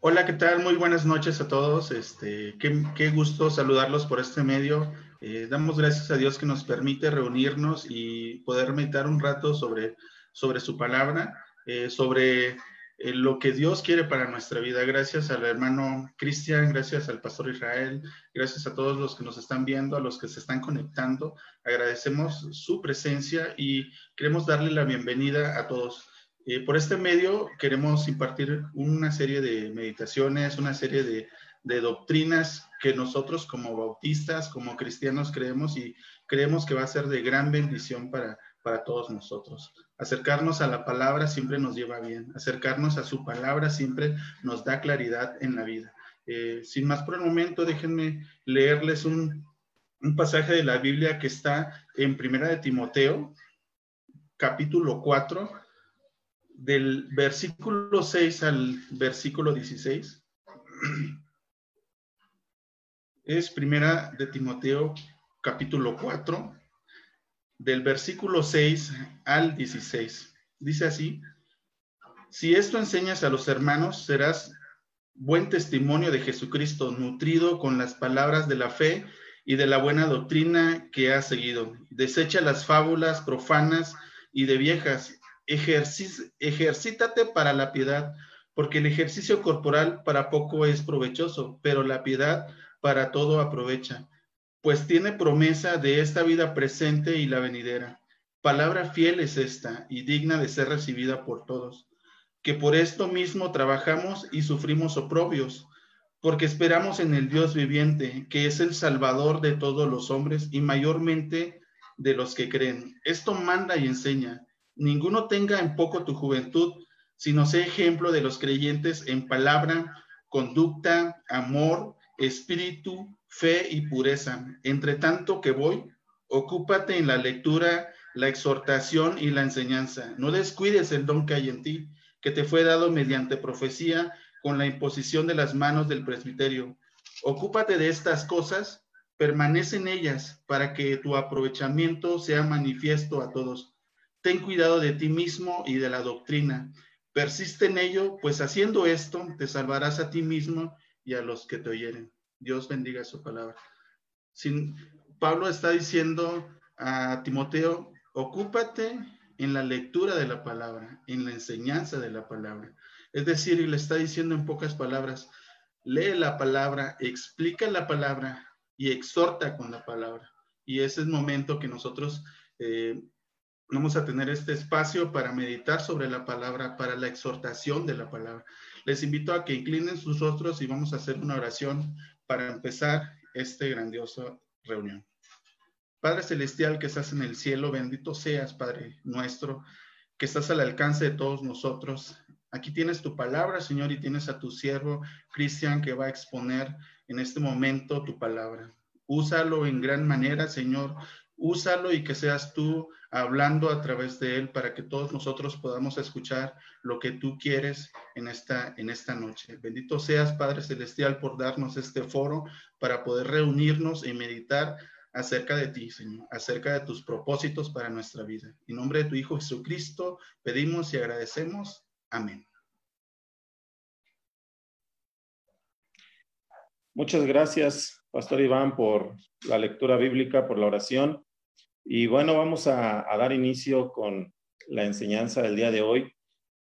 Hola, ¿qué tal? Muy buenas noches a todos. Este, qué, gusto saludarlos por este medio. Eh, damos gracias a Dios que nos permite reunirnos y poder meditar un rato sobre, sobre su palabra, eh, sobre eh, lo que Dios quiere para nuestra vida. Gracias al hermano Cristian, gracias al pastor Israel, gracias a todos los que nos están viendo, a los que se están conectando. Agradecemos su presencia y queremos darle la bienvenida a todos. Eh, por este medio queremos impartir una serie de meditaciones, una serie de, doctrinas que nosotros como bautistas, como cristianos creemos y creemos que va a ser de gran bendición para, para todos nosotros. Acercarnos a la palabra siempre nos lleva bien, acercarnos a su palabra siempre nos da claridad en la vida. Eh, sin más por el momento, déjenme leerles un, un pasaje de la Biblia que está en Primera de Timoteo, capítulo 4, del versículo 6 al versículo 16 es primera de Timoteo capítulo 4 del versículo 6 al 16. Dice así, si esto enseñas a los hermanos, serás buen testimonio de Jesucristo, nutrido con las palabras de la fe y de la buena doctrina que has seguido. Desecha las fábulas profanas y de viejas ejercítate para la piedad, porque el ejercicio corporal para poco es provechoso, pero la piedad para todo aprovecha, pues tiene promesa de esta vida presente y la venidera. Palabra fiel es esta y digna de ser recibida por todos, que por esto mismo trabajamos y sufrimos oprobios, porque esperamos en el Dios viviente, que es el Salvador de todos los hombres y mayormente de los que creen. Esto manda y enseña ninguno tenga en poco tu juventud, sino sea ejemplo de los creyentes en palabra, conducta, amor, espíritu, fe y pureza. Entre tanto que voy, ocúpate en la lectura, la exhortación y la enseñanza. No descuides el don que hay en ti, que te fue dado mediante profecía con la imposición de las manos del presbiterio. Ocúpate de estas cosas, permanece en ellas para que tu aprovechamiento sea manifiesto a todos ten cuidado de ti mismo y de la doctrina. Persiste en ello, pues haciendo esto te salvarás a ti mismo y a los que te oyeren. Dios bendiga su palabra. Sin, Pablo está diciendo a Timoteo, ocúpate en la lectura de la palabra, en la enseñanza de la palabra. Es decir, y le está diciendo en pocas palabras, lee la palabra, explica la palabra y exhorta con la palabra. Y ese es el momento que nosotros eh, Vamos a tener este espacio para meditar sobre la palabra, para la exhortación de la palabra. Les invito a que inclinen sus rostros y vamos a hacer una oración para empezar este grandioso reunión. Padre Celestial que estás en el cielo, bendito seas, Padre nuestro, que estás al alcance de todos nosotros. Aquí tienes tu palabra, Señor, y tienes a tu siervo, Cristian, que va a exponer en este momento tu palabra. Úsalo en gran manera, Señor, úsalo y que seas tú hablando a través de él para que todos nosotros podamos escuchar lo que tú quieres en esta, en esta noche. Bendito seas, Padre Celestial, por darnos este foro para poder reunirnos y meditar acerca de ti, Señor, acerca de tus propósitos para nuestra vida. En nombre de tu Hijo Jesucristo, pedimos y agradecemos. Amén. Muchas gracias, Pastor Iván, por la lectura bíblica, por la oración. Y bueno, vamos a, dar inicio con la enseñanza del día de hoy.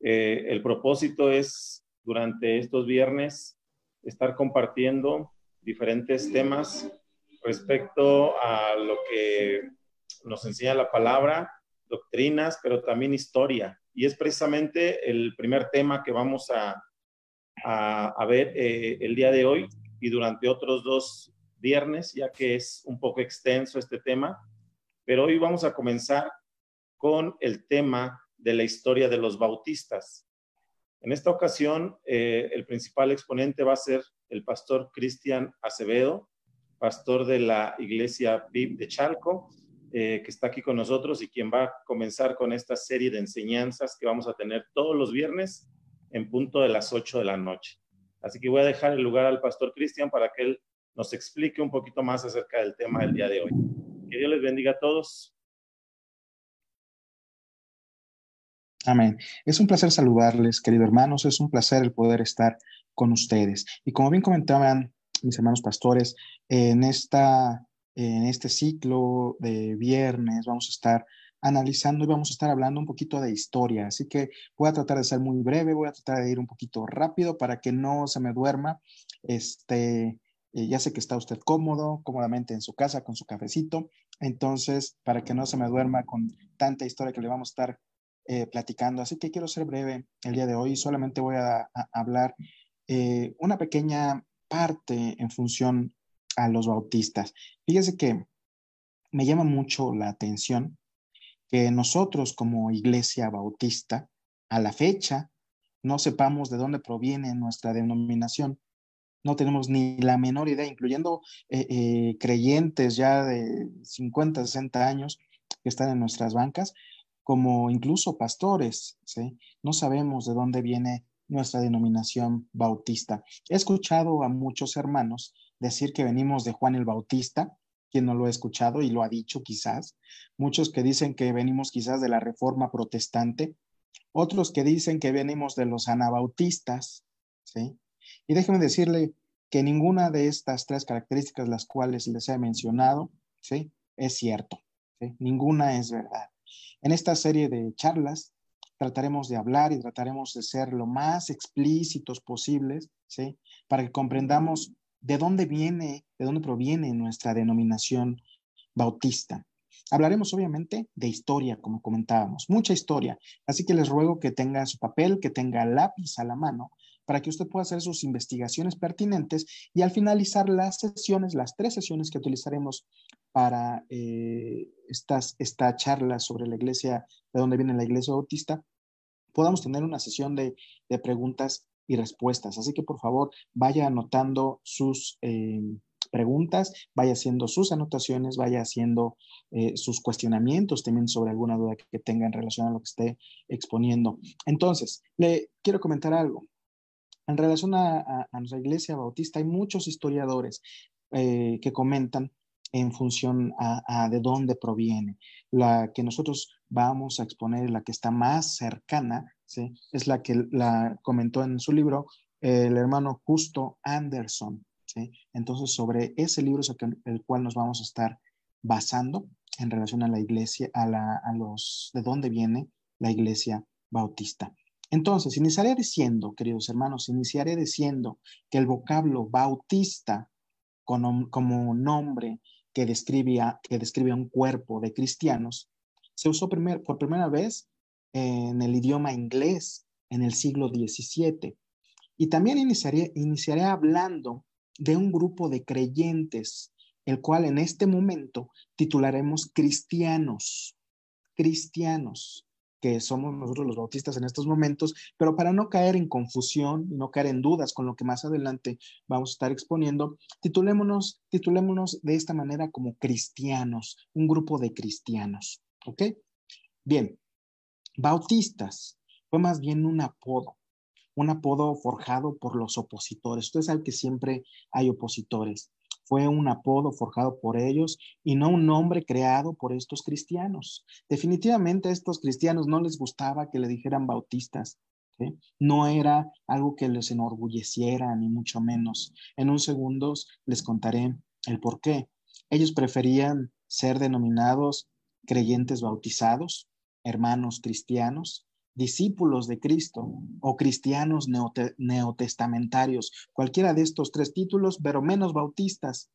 Eh, el propósito es durante estos viernes estar compartiendo diferentes temas respecto a lo que nos enseña la palabra, doctrinas, pero también historia. Y es precisamente el primer tema que vamos a, a, ver eh, el día de hoy y durante otros dos viernes, ya que es un poco extenso este tema. Pero hoy vamos a comenzar con el tema de la historia de los bautistas. En esta ocasión, eh, el principal exponente va a ser el pastor Cristian Acevedo, pastor de la iglesia VIP de Chalco, eh, que está aquí con nosotros y quien va a comenzar con esta serie de enseñanzas que vamos a tener todos los viernes en punto de las 8 de la noche. Así que voy a dejar el lugar al pastor Cristian para que él nos explique un poquito más acerca del tema del día de hoy. Que Dios les bendiga a todos. Amén. Es un placer saludarles, queridos hermanos. Es un placer el poder estar con ustedes. Y como bien comentaban mis hermanos pastores, en, esta, en este ciclo de viernes vamos a estar analizando y vamos a estar hablando un poquito de historia. Así que voy a tratar de ser muy breve, voy a tratar de ir un poquito rápido para que no se me duerma. Este, eh, ya sé que está usted cómodo, cómodamente en su casa con su cafecito. Entonces, para que no se me duerma con tanta historia que le vamos a estar eh, platicando. Así que quiero ser breve el día de hoy. Solamente voy a, hablar eh, una pequeña parte en función a los bautistas. Fíjese que me llama mucho la atención que nosotros como iglesia bautista, a la fecha, no sepamos de dónde proviene nuestra denominación. No tenemos ni la menor idea, incluyendo eh, creyentes ya de 50, 60 años que están en nuestras bancas, como incluso pastores, ¿sí? No sabemos de dónde viene nuestra denominación bautista. He escuchado a muchos hermanos decir que venimos de Juan el Bautista, quien no lo ha escuchado y lo ha dicho quizás. Muchos que dicen que venimos quizás de la Reforma Protestante, otros que dicen que venimos de los anabautistas, ¿sí? Y déjenme decirle que ninguna de estas tres características, las cuales les he mencionado, ¿sí? Es cierto. Ninguna es verdad. En esta serie de charlas trataremos de hablar y trataremos de ser lo más explícitos posibles, ¿sí? Para que comprendamos de dónde viene, de dónde proviene nuestra denominación bautista. Hablaremos obviamente de historia, como comentábamos, mucha historia. Así que les ruego que tenga su papel, que tenga lápiz a la mano, para que usted pueda hacer sus investigaciones pertinentes y al finalizar las sesiones, las tres sesiones que utilizaremos para eh, esta charla sobre la iglesia, de dónde viene la iglesia bautista, podamos tener una sesión de, preguntas y respuestas. Así que por favor vaya anotando sus eh, preguntas, vaya haciendo sus anotaciones, vaya haciendo eh, sus cuestionamientos también sobre alguna duda que tenga en relación a lo que esté exponiendo. Entonces, le quiero comentar algo. En relación a, nuestra iglesia bautista, hay muchos historiadores eh, que comentan en función a, de dónde proviene. La que nosotros vamos a exponer, la que está más cercana, ¿sí? es la que la comentó en su libro el hermano Justo Anderson. Entonces, sobre ese libro es el, cual nos vamos a estar basando en relación a la iglesia, a, la, a los, de dónde viene la iglesia bautista. Entonces, iniciaré diciendo, queridos hermanos, iniciaré diciendo que el vocablo bautista como, nombre que describe, a, que un cuerpo de cristianos se usó por primera vez en el idioma inglés en el siglo XVII. Y también iniciaré, iniciaré hablando de un grupo de creyentes, el cual en este momento titularemos cristianos. Cristianos que somos nosotros los bautistas en estos momentos, pero para no caer en confusión y no caer en dudas con lo que más adelante vamos a estar exponiendo, titulémonos, titulémonos de esta manera como cristianos, un grupo de cristianos. ¿Ok? Bien, bautistas fue más bien un apodo, un apodo forjado por los opositores. Ustedes saben que siempre hay opositores fue un apodo forjado por ellos y no un nombre creado por estos cristianos. Definitivamente a estos cristianos no les gustaba que le dijeran bautistas. No era algo que les enorgulleciera, ni mucho menos. En un segundo les contaré el por qué. Ellos preferían ser denominados creyentes bautizados, hermanos cristianos, discípulos de Cristo o cristianos neotestamentarios, cualquiera de estos tres títulos, pero menos bautistas.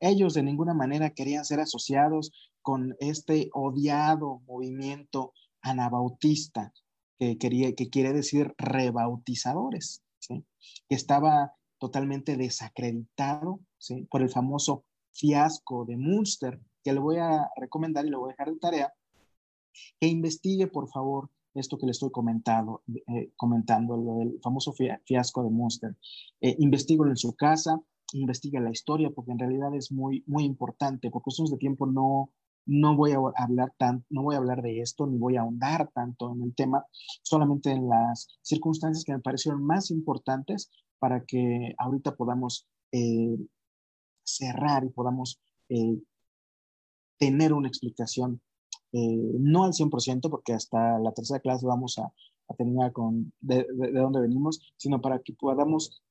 Ellos de ninguna manera querían ser asociados con este odiado movimiento anabautista, que, quería, que quiere decir rebautizadores, que estaba totalmente desacreditado por el famoso fiasco de Munster, que le voy a recomendar y le voy a dejar de tarea, que investigue, por favor, esto que le estoy comentando, eh, comentando lo del famoso fiasco de Monster. Eh, investígalo en su casa, investiga la historia, porque en realidad es muy, muy importante. Por cuestiones de tiempo no, no voy a hablar tan, no voy a hablar de esto, ni voy a ahondar tanto en el tema, solamente en las circunstancias que me parecieron más importantes para que ahorita podamos eh, cerrar y podamos eh, tener una explicación no al 100%, porque hasta la tercera clase vamos a, terminar con de, dónde venimos, sino para que podamos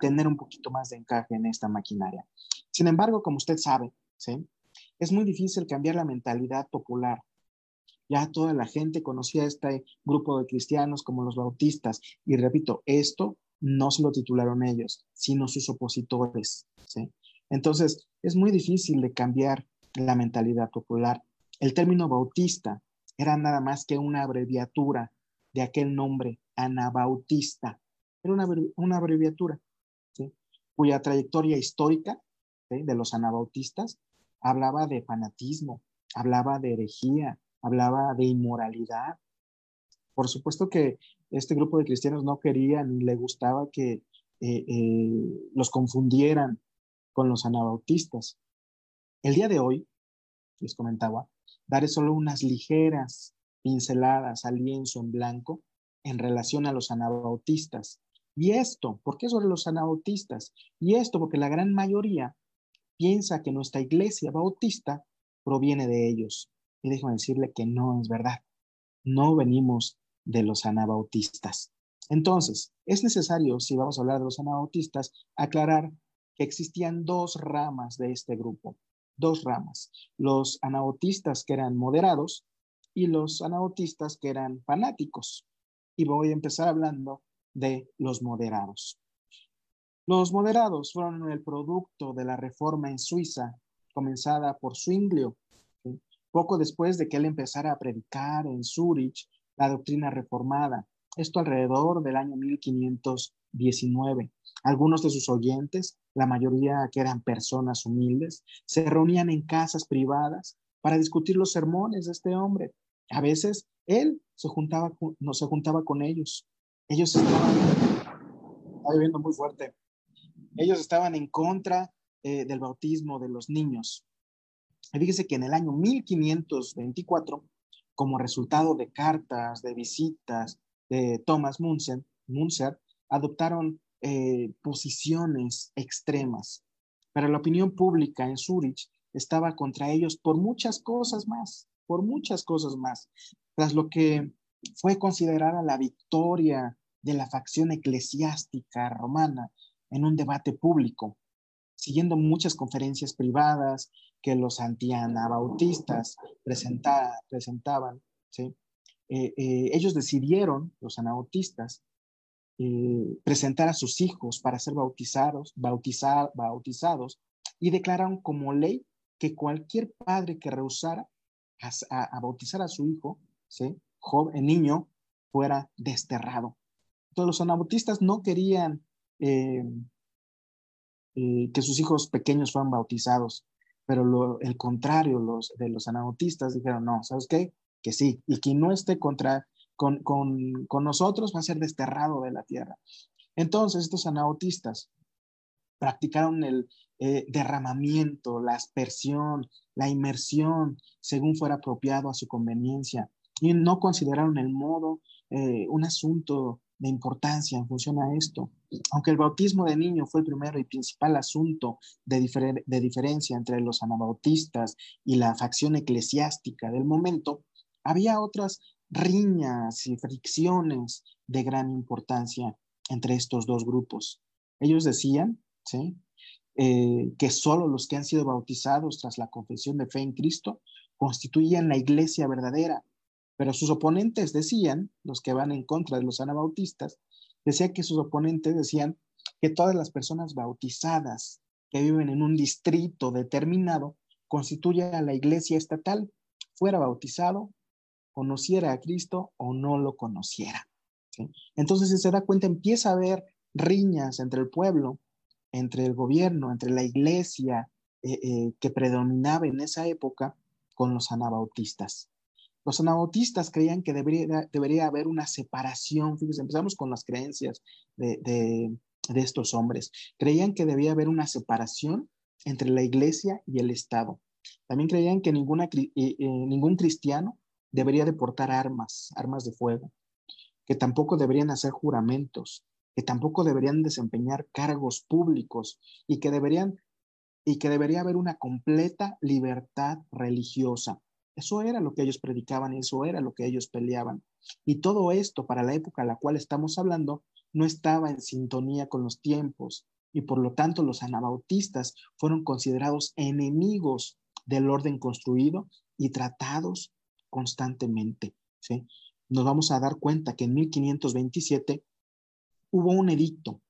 tener un poquito más de encaje en esta maquinaria. Sin embargo, como usted sabe, es muy difícil cambiar la mentalidad popular. Ya toda la gente conocía este grupo de cristianos como los bautistas. Y repito, esto no se lo titularon ellos, sino sus opositores. Entonces, es muy difícil de cambiar la mentalidad popular. El término bautista era nada más que una abreviatura de aquel nombre, Anabautista. Era una, abreviatura cuya trayectoria histórica de los anabautistas hablaba de fanatismo, hablaba de herejía, hablaba de inmoralidad. Por supuesto que este grupo de cristianos no quería ni le gustaba que eh, eh, los confundieran con los anabautistas. El día de hoy, les comentaba, daré solo unas ligeras pinceladas al lienzo en blanco en relación a los anabautistas y esto, ¿por qué sobre los anabautistas? Y esto porque la gran mayoría piensa que nuestra iglesia bautista proviene de ellos. Y déjame decirle que no es verdad. No venimos de los anabautistas. Entonces, es necesario, si vamos a hablar de los anabautistas, aclarar que existían dos ramas de este grupo, dos ramas. Los anabautistas que eran moderados y los anabautistas que eran fanáticos. Y voy a empezar hablando de los moderados. Los moderados fueron el producto de la reforma en Suiza, comenzada por Zwinglio, poco después de que él empezara a predicar en Zurich la doctrina reformada, esto alrededor del año 1519. Algunos de sus oyentes, la mayoría que eran personas humildes, se reunían en casas privadas para discutir los sermones de este hombre. A veces él se juntaba, no se juntaba con ellos ellos estaban, viviendo muy fuerte, ellos estaban en contra eh, del bautismo de los niños. Y fíjese que en el año 1524, como resultado de cartas, de visitas de Thomas Munzer, Munzer adoptaron eh, posiciones extremas. Pero la opinión pública en Zurich estaba contra ellos por muchas cosas más, por muchas cosas más. Tras lo que fue considerada la victoria de la facción eclesiástica romana en un debate público, siguiendo muchas conferencias privadas que los antianabautistas presentaban. ¿sí? Eh, eh, ellos decidieron, los anabautistas, eh, presentar a sus hijos para ser bautizados, bautizados y declararon como ley que cualquier padre que rehusara a, bautizar a su hijo, ¿sí? joven, niño, fuera desterrado. Entonces los anabautistas no querían que sus hijos pequeños fueran bautizados, pero el contrario los, de los anabautistas dijeron, no, ¿sabes qué? Que sí, y quien no esté contra, con, con, con nosotros va a ser desterrado de la tierra. Entonces estos anabautistas practicaron el eh, derramamiento, la aspersión, la inmersión, según fuera apropiado a su conveniencia, y no consideraron el modo un asunto de importancia en función a esto. Aunque el bautismo de niño fue el primero y principal asunto de, de diferencia entre los anabautistas y la facción eclesiástica del momento, había otras riñas y fricciones de gran importancia entre estos dos grupos. Ellos decían. Eh, que solo los que han sido bautizados tras la confesión de fe en Cristo constituían la iglesia verdadera pero sus oponentes decían, los que van en contra de los anabautistas, decía que sus oponentes decían que todas las personas bautizadas que viven en un distrito determinado constituyen a la iglesia estatal, fuera bautizado, conociera a Cristo o no lo conociera. Entonces, si se da cuenta, empieza a haber riñas entre el pueblo, entre el gobierno, entre la iglesia eh, eh, que predominaba en esa época con los anabautistas. Los anabautistas creían que debería, debería haber una separación. Fíjense, empezamos con las creencias de, de, estos hombres. Creían que debía haber una separación entre la iglesia y el Estado. También creían que eh, ningún cristiano debería de portar armas, armas de fuego, que tampoco deberían hacer juramentos, que tampoco deberían desempeñar cargos públicos y que deberían y que debería haber una completa libertad religiosa. Eso era lo que ellos predicaban eso era lo que ellos peleaban. Y todo esto, para la época a la cual estamos hablando, no estaba en sintonía con los tiempos y por lo tanto los anabautistas fueron considerados enemigos del orden construido y tratados constantemente. Nos vamos a dar cuenta que en 1527 hubo un edicto,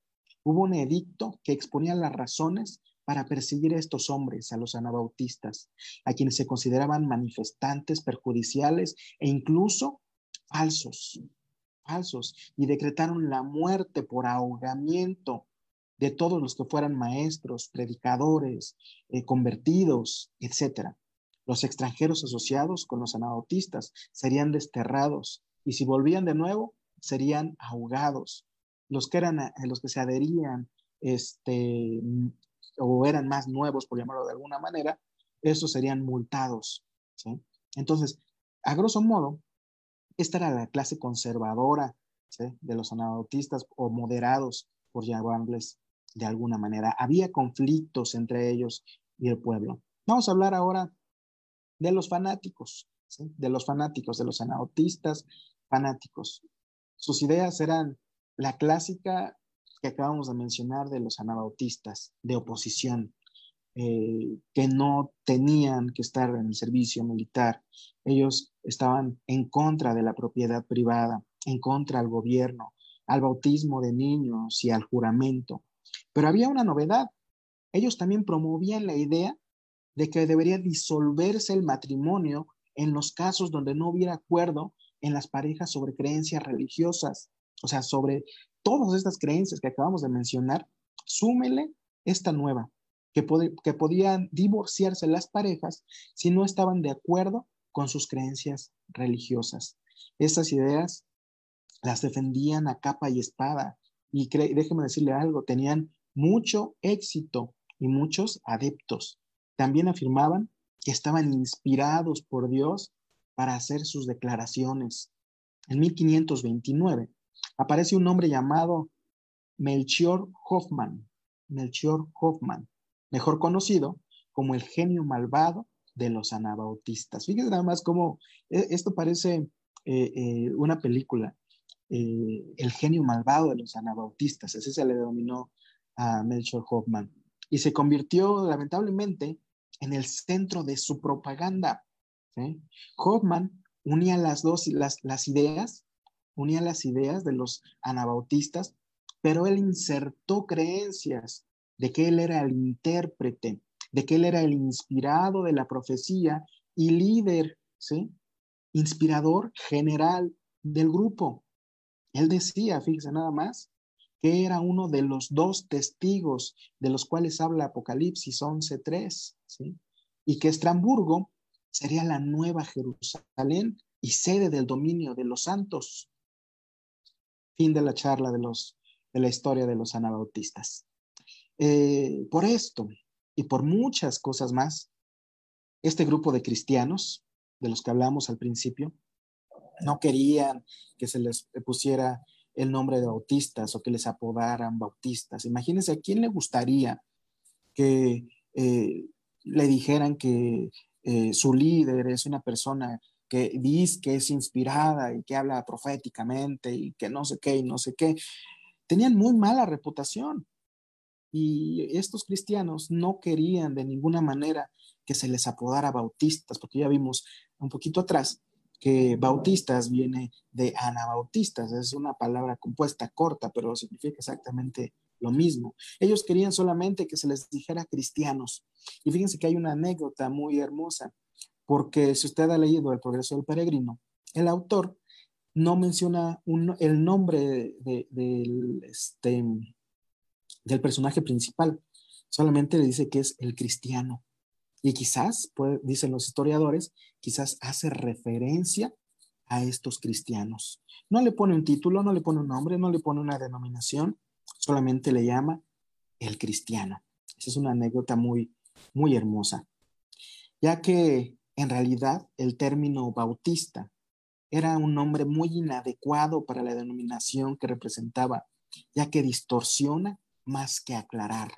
hubo un edicto que exponía las razones para perseguir a estos hombres, a los anabautistas, a quienes se consideraban manifestantes, perjudiciales e incluso falsos, falsos, y decretaron la muerte por ahogamiento de todos los que fueran maestros, predicadores, eh, convertidos, etc. Los extranjeros asociados con los anabautistas serían desterrados y si volvían de nuevo, serían ahogados. Los que eran, eh, los que se adherían, este, o eran más nuevos, por llamarlo de alguna manera, esos serían multados. Entonces, a grosso modo, esta era la clase conservadora de los anabautistas o moderados, por llamarles de alguna manera. Había conflictos entre ellos y el pueblo. Vamos a hablar ahora de los fanáticos, de los fanáticos, de los anabautistas fanáticos. Sus ideas eran la clásica que acabamos de mencionar de los anabautistas, de oposición, eh, que no tenían que estar en el servicio militar. Ellos estaban en contra de la propiedad privada, en contra del gobierno, al bautismo de niños y al juramento. Pero había una novedad. Ellos también promovían la idea de que debería disolverse el matrimonio en los casos donde no hubiera acuerdo en las parejas sobre creencias religiosas, o sea, sobre todas estas creencias que acabamos de mencionar, súmele esta nueva, que, que podían divorciarse las parejas si no estaban de acuerdo con sus creencias religiosas. Estas ideas las defendían a capa y espada y déjeme decirle algo, tenían mucho éxito y muchos adeptos. También afirmaban que estaban inspirados por Dios para hacer sus declaraciones. En 1529 aparece un hombre llamado Melchior Hoffman, Melchior Hoffman, mejor conocido como el genio malvado de los anabautistas. Fíjense nada más cómo e, esto parece eh, eh, una película, eh, el genio malvado de los anabautistas, así se le denominó a Melchior Hoffman, y se convirtió lamentablemente en el centro de su propaganda. Hoffman unía las dos las, las ideas, unía las ideas de los anabautistas, pero él insertó creencias de que él era el intérprete, de que él era el inspirado de la profecía y líder, ¿sí? Inspirador general del grupo. Él decía, fíjese nada más, que era uno de los dos testigos de los cuales habla Apocalipsis 11.3, ¿sí? y que Estramburgo sería la nueva Jerusalén y sede del dominio de los santos. Fin de la charla de, los, de la historia de los anabautistas. Eh, por esto y por muchas cosas más, este grupo de cristianos, de los que hablamos al principio, no querían que se les pusiera el nombre de bautistas o que les apodaran bautistas. Imagínense a quién le gustaría que eh, le dijeran que eh, su líder es una persona que dice que es inspirada y que habla proféticamente y que no sé qué y no sé qué. Tenían muy mala reputación y estos cristianos no querían de ninguna manera que se les apodara bautistas, porque ya vimos un poquito atrás que bautistas viene de anabautistas, es una palabra compuesta corta, pero significa exactamente lo mismo. Ellos querían solamente que se les dijera cristianos. Y fíjense que hay una anécdota muy hermosa, porque si usted ha leído El progreso del peregrino, el autor no menciona el nombre del, este, del personaje principal, solamente le dice que es el cristiano. Y quizás, dicen los historiadores, quizás hace referencia a estos cristianos. No le pone un título, no le pone un nombre, no le pone una denominación, solamente le llama el cristiano. Esa es una anécdota muy, muy hermosa, ya que en realidad el término bautista era un nombre muy inadecuado para la denominación que representaba, ya que distorsiona más que aclarar.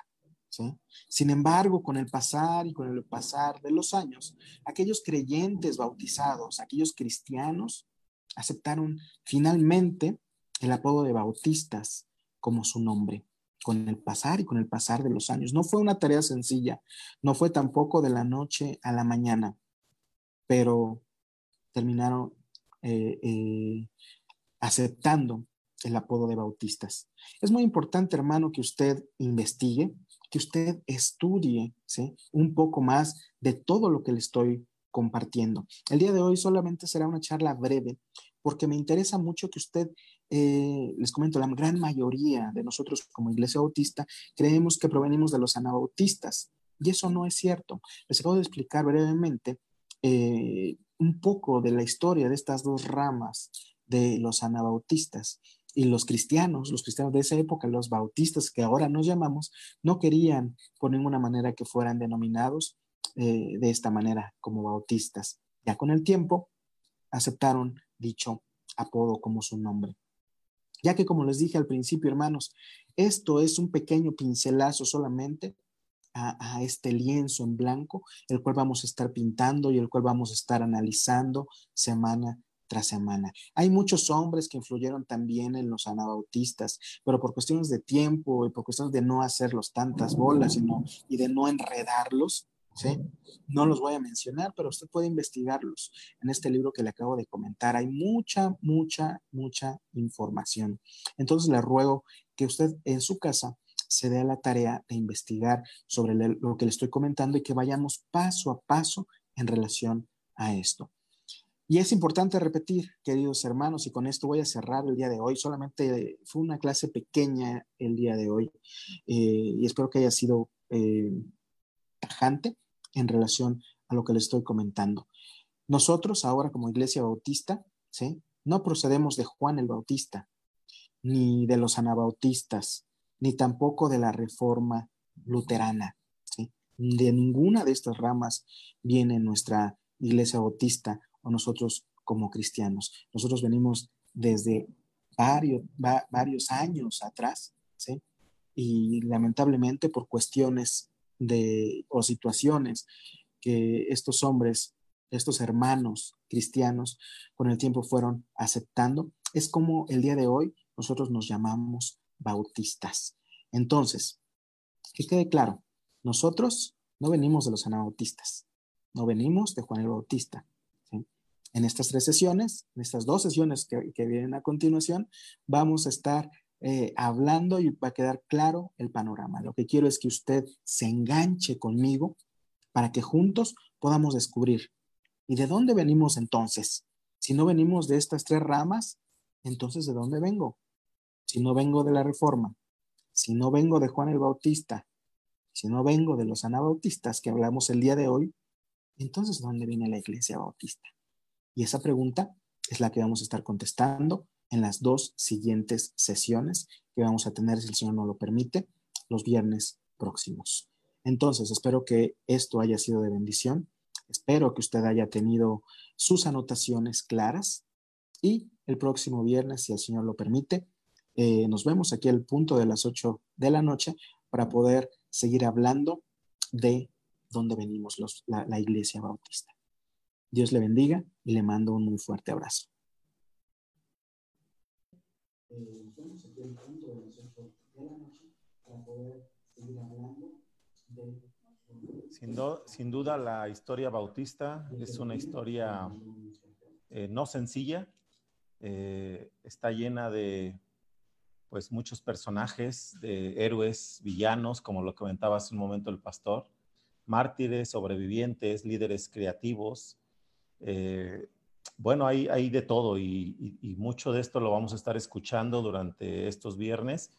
Sin embargo, con el pasar y con el pasar de los años, aquellos creyentes bautizados, aquellos cristianos, aceptaron finalmente el apodo de bautistas como su nombre, con el pasar y con el pasar de los años. No fue una tarea sencilla, no fue tampoco de la noche a la mañana, pero terminaron eh, eh, aceptando el apodo de bautistas. Es muy importante, hermano, que usted investigue, que usted estudie un poco más de todo lo que le estoy compartiendo. El día de hoy solamente será una charla breve porque me interesa mucho que usted, eh, les comento, la gran mayoría de nosotros como iglesia bautista creemos que provenimos de los anabautistas y eso no es cierto. Les acabo de explicar brevemente eh, un poco de la historia de estas dos ramas de los anabautistas y los cristianos, los cristianos de esa época, los bautistas que ahora nos llamamos, no querían por ninguna manera que fueran denominados eh, de esta manera como bautistas. Ya con el tiempo aceptaron dicho apodo como su nombre. Ya que como les dije al principio, hermanos, esto es un pequeño pincelazo solamente a, a, este lienzo en blanco, el cual vamos a estar pintando y el cual vamos a estar analizando semana tras semana. Hay muchos hombres que influyeron también en los anabautistas, pero por cuestiones de tiempo y por cuestiones de no hacerlos tantas bolas y, de no enredarlos. No los voy a mencionar, pero usted puede investigarlos en este libro que le acabo de comentar. Hay mucha, mucha, mucha información. Entonces le ruego que usted en su casa se dé a la tarea de investigar sobre lo que le estoy comentando y que vayamos paso a paso en relación a esto. Y es importante repetir, queridos hermanos, y con esto voy a cerrar el día de hoy. Solamente fue una clase pequeña el día de hoy eh, y espero que haya sido eh, tajante en relación a lo que les estoy comentando. Nosotros ahora como iglesia bautista, ¿sí? no procedemos de Juan el Bautista, ni de los anabautistas, ni tampoco de la reforma luterana. ¿sí? De ninguna de estas ramas viene nuestra iglesia bautista nosotros como cristianos. Nosotros venimos desde varios, años atrás. Y lamentablemente por cuestiones de, o situaciones que estos hombres, estos hermanos cristianos, con el tiempo fueron aceptando, es como el día de hoy nosotros nos llamamos bautistas. Entonces, que quede claro, nosotros no venimos de los anabautistas, no venimos de Juan el Bautista, en estas tres sesiones, en estas dos sesiones que, vienen a continuación, vamos a estar eh, hablando y va a quedar claro el panorama. Lo que quiero es que usted se enganche conmigo para que juntos podamos descubrir. ¿Y de dónde venimos entonces? Si no venimos de estas tres ramas, entonces ¿de dónde vengo? Si no vengo de la Reforma, si no vengo de Juan el Bautista, si no vengo de los anabautistas que hablamos el día de hoy, entonces ¿dónde viene la iglesia bautista? Y esa pregunta es la que vamos a estar contestando en las dos siguientes sesiones que vamos a tener, si el Señor nos lo permite, los viernes próximos. Entonces, espero que esto haya sido de bendición. Espero que usted haya tenido sus anotaciones claras y el próximo viernes, si el Señor lo permite, eh, nos vemos aquí al punto de las 8 de la noche para poder seguir hablando de dónde venimos la iglesia bautista. Dios le bendiga y le mando un muy fuerte abrazo. Sin, duda la historia bautista es una historia eh, no sencilla, eh, está llena de pues muchos personajes, de héroes, villanos, como lo comentaba hace un momento el pastor, mártires, sobrevivientes, líderes creativos, eh, bueno, hay, hay, de todo y, mucho de esto lo vamos a estar escuchando durante estos viernes.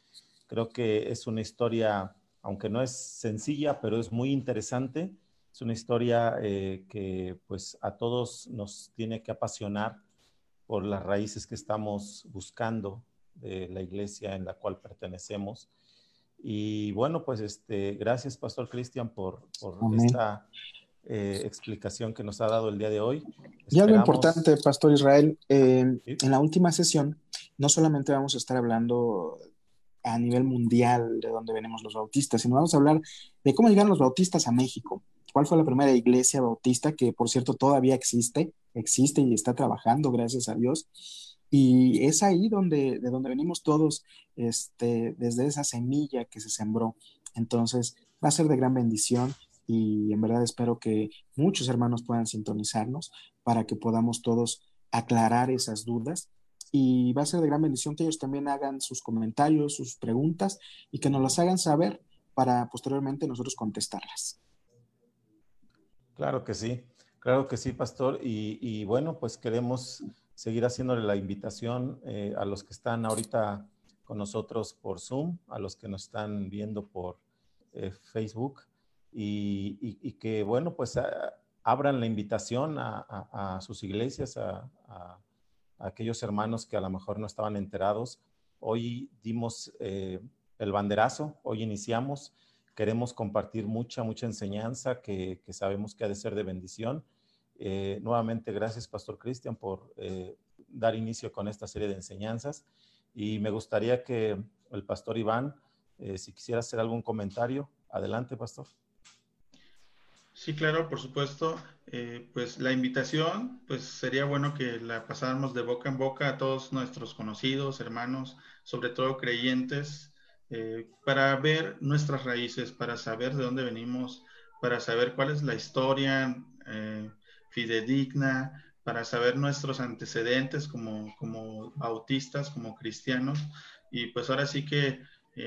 Creo que es una historia, aunque no es sencilla, pero es muy interesante. Es una historia eh, que pues a todos nos tiene que apasionar por las raíces que estamos buscando de la iglesia en la cual pertenecemos. Y bueno, pues este, gracias, Pastor Cristian, por, por esta eh, explicación que nos ha dado el día de hoy. Y algo importante, Pastor Israel, eh, en la última sesión, no solamente vamos a estar hablando a nivel mundial de donde venimos los bautistas, sino vamos a hablar de cómo llegaron los bautistas a México. ¿Cuál fue la primera iglesia bautista que, por cierto, todavía existe, existe y está trabajando, gracias a Dios? Y es ahí donde, de donde venimos todos, este, desde esa semilla que se sembró. Entonces, va a ser de gran bendición y en verdad espero que muchos hermanos puedan sintonizarnos para que podamos todos aclarar esas dudas y va a ser de gran bendición que ellos también hagan sus comentarios, sus preguntas y que nos las hagan saber para posteriormente nosotros contestarlas. Claro que sí, claro que sí, pastor. Y, bueno, pues queremos seguir haciéndole la invitación eh, a los que están ahorita con nosotros por Zoom, a los que nos están viendo por eh, Facebook y, que, bueno, pues abran la invitación a, sus iglesias, a, aquellos hermanos que a lo mejor no estaban enterados. Hoy dimos eh, el banderazo, hoy iniciamos. Queremos compartir mucha, mucha enseñanza que, sabemos que ha de ser de bendición. Eh, nuevamente, gracias, Pastor Cristian, por eh, dar inicio con esta serie de enseñanzas. Y me gustaría que el Pastor Iván, si quisiera hacer algún comentario, adelante, Pastor. Sí, claro, por supuesto. Eh, pues la invitación, pues sería bueno que la pasáramos de boca en boca a todos nuestros conocidos, hermanos, sobre todo creyentes, eh, para ver nuestras raíces, para saber de dónde venimos, para saber cuál es la historia eh, fidedigna, para saber nuestros antecedentes como, como autistas, como cristianos. Y pues ahora sí que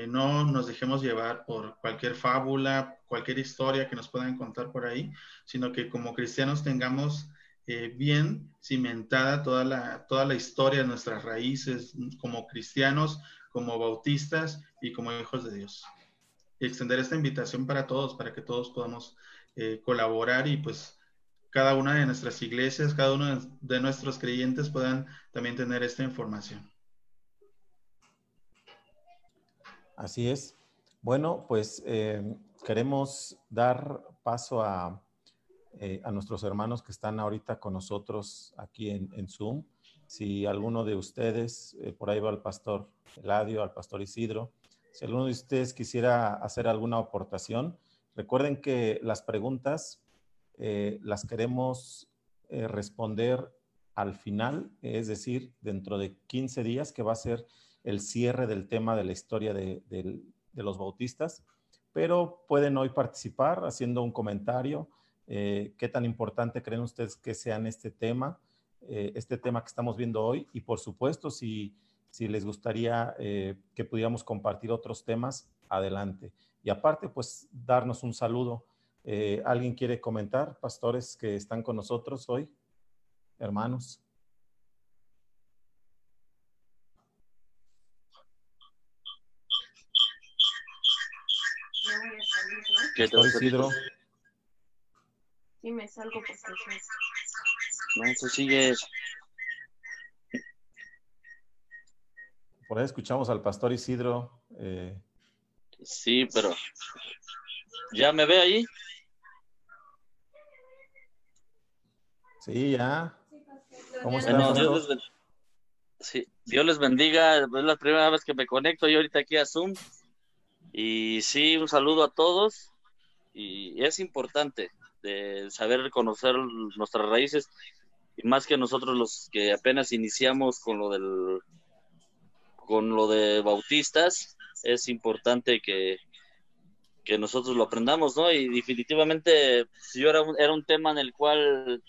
no nos dejemos llevar por cualquier fábula, cualquier historia que nos puedan contar por ahí, sino que como cristianos tengamos eh, bien cimentada toda la, toda la historia de nuestras raíces como cristianos, como bautistas y como hijos de Dios. Y extender esta invitación para todos, para que todos podamos eh, colaborar y pues cada una de nuestras iglesias, cada uno de nuestros creyentes puedan también tener esta información. Así es. Bueno, pues eh, queremos dar paso a, eh, a, nuestros hermanos que están ahorita con nosotros aquí en, Zoom. Si alguno de ustedes, eh, por ahí va el pastor Eladio, al pastor Isidro, si alguno de ustedes quisiera hacer alguna aportación, recuerden que las preguntas las queremos responder al final, es decir, dentro de 15 días, que va a ser el cierre del tema de la historia de, los bautistas, pero pueden hoy participar haciendo un comentario. Eh, ¿Qué tan importante creen ustedes que sea este tema, eh, este tema que estamos viendo hoy? Y por supuesto, si, si les gustaría eh, que pudiéramos compartir otros temas, adelante. Y aparte, pues darnos un saludo. ¿Alguien quiere comentar, pastores que están con nosotros hoy? Hermanos. ¿Qué tal, Isidro? Sí, me salgo porque No, se sigue. Por ahí escuchamos al pastor Isidro. Eh... Sí, pero. ¿Ya me ve ahí? Sí, ya. ¿Cómo están? Dios, les sí, Dios les bendiga. Es la primera vez que me conecto yo ahorita aquí a Zoom. Y sí, un saludo a todos y es importante de saber reconocer nuestras raíces y más que nosotros los que apenas iniciamos con lo del con lo de bautistas es importante que, que nosotros lo aprendamos no y definitivamente yo era un, era un tema en el cual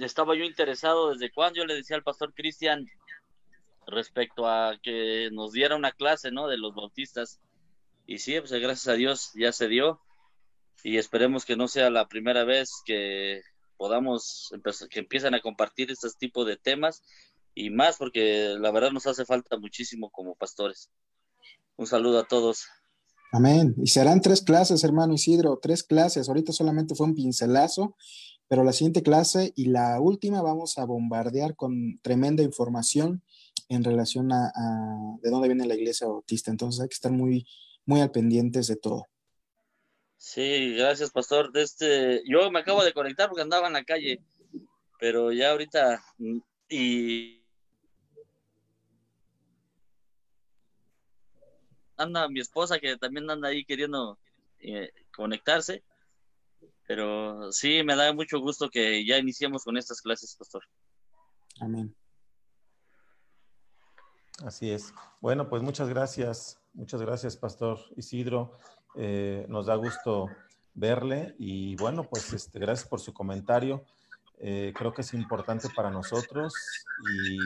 estaba yo interesado desde cuando yo le decía al pastor Cristian respecto a que nos diera una clase no de los bautistas y sí, pues gracias a Dios ya se dio y esperemos que no sea la primera vez que podamos empezar, que empiecen a compartir este tipo de temas y más porque la verdad nos hace falta muchísimo como pastores. Un saludo a todos. Amén. Y serán tres clases, hermano Isidro, tres clases. Ahorita solamente fue un pincelazo, pero la siguiente clase y la última vamos a bombardear con tremenda información en relación a, a de dónde viene la iglesia bautista. Entonces hay que estar muy, muy al pendientes de todo. Sí, gracias, pastor. Este, yo me acabo de conectar porque andaba en la calle, pero ya ahorita y anda mi esposa que también anda ahí queriendo eh, conectarse. Pero sí, me da mucho gusto que ya iniciemos con estas clases, pastor. Amén. Así es. Bueno, pues muchas gracias, muchas gracias, Pastor Isidro. Eh, nos da gusto verle y bueno, pues este, gracias por su comentario. Eh, creo que es importante para nosotros y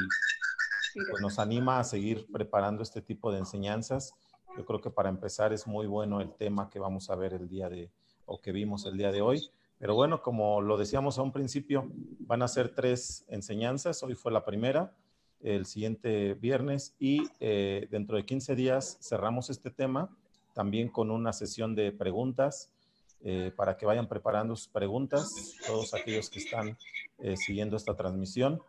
pues, nos anima a seguir preparando este tipo de enseñanzas. Yo creo que para empezar es muy bueno el tema que vamos a ver el día de, o que vimos el día de hoy. Pero bueno, como lo decíamos a un principio, van a ser tres enseñanzas. Hoy fue la primera, el siguiente viernes y eh, dentro de 15 días cerramos este tema también con una sesión de preguntas eh, para que vayan preparando sus preguntas, todos aquellos que están eh, siguiendo esta transmisión.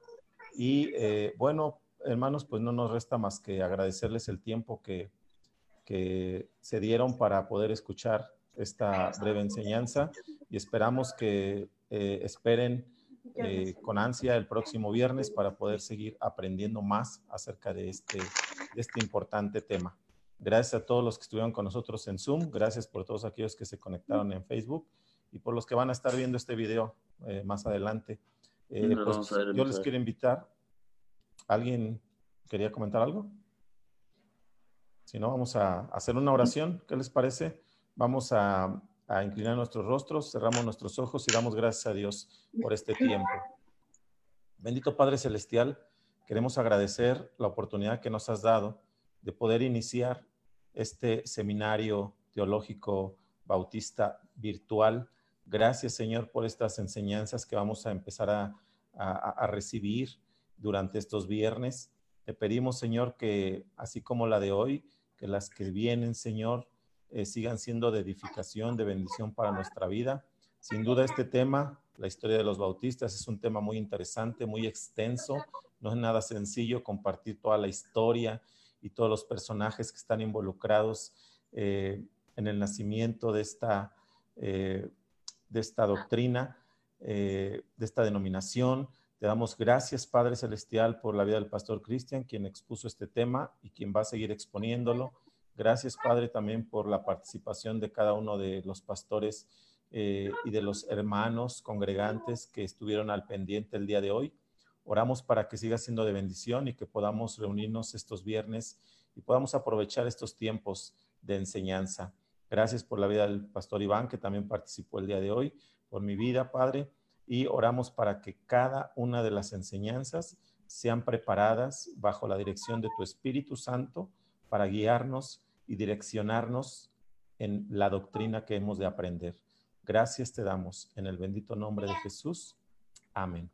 Y bueno, hermanos, pues no nos resta más que agradecerles el tiempo que, que se dieron para poder escuchar esta breve enseñanza y esperamos que esperen eh, con ansia el próximo viernes para poder seguir aprendiendo más acerca de este, de este importante tema. Gracias a todos los que estuvieron con nosotros en Zoom, gracias por todos aquellos que se conectaron en Facebook y por los que van a estar viendo este video eh, más adelante. Pues, yo les quiero invitar. ¿Alguien quería comentar algo? Si no, vamos a hacer una oración. ¿Qué les parece? Vamos a, inclinar nuestros rostros, cerramos nuestros ojos y damos gracias a Dios por este tiempo. Bendito Padre Celestial, queremos agradecer la oportunidad que nos has dado de poder iniciar este seminario teológico bautista virtual. Gracias, Señor, por estas enseñanzas que vamos a empezar a, a, recibir durante estos viernes. Te pedimos, Señor, que así como la de hoy, que las que vienen, Señor, eh, sigan siendo de edificación, de bendición para nuestra vida. Sin duda este tema, la historia de los bautistas, es un tema muy interesante, muy extenso. No es nada sencillo compartir toda la historia y todos los personajes que están involucrados eh, en el nacimiento de esta, eh, de esta doctrina, de esta denominación. Te damos gracias, Padre Celestial, por la vida del pastor Cristian, quien expuso este tema y quien va a seguir exponiéndolo. Gracias, Padre, también por la participación de cada uno de los pastores eh, y de los hermanos congregantes que estuvieron al pendiente el día de hoy. Oramos para que siga siendo de bendición y que podamos reunirnos estos viernes y podamos aprovechar estos tiempos de enseñanza. Gracias por la vida del pastor Iván, que también participó el día de hoy, por mi vida, Padre, y oramos para que cada una de las enseñanzas sean preparadas bajo la dirección de tu Espíritu Santo para guiarnos y direccionarnos en la doctrina que hemos de aprender. Gracias te damos en el bendito nombre de Jesús. Amén.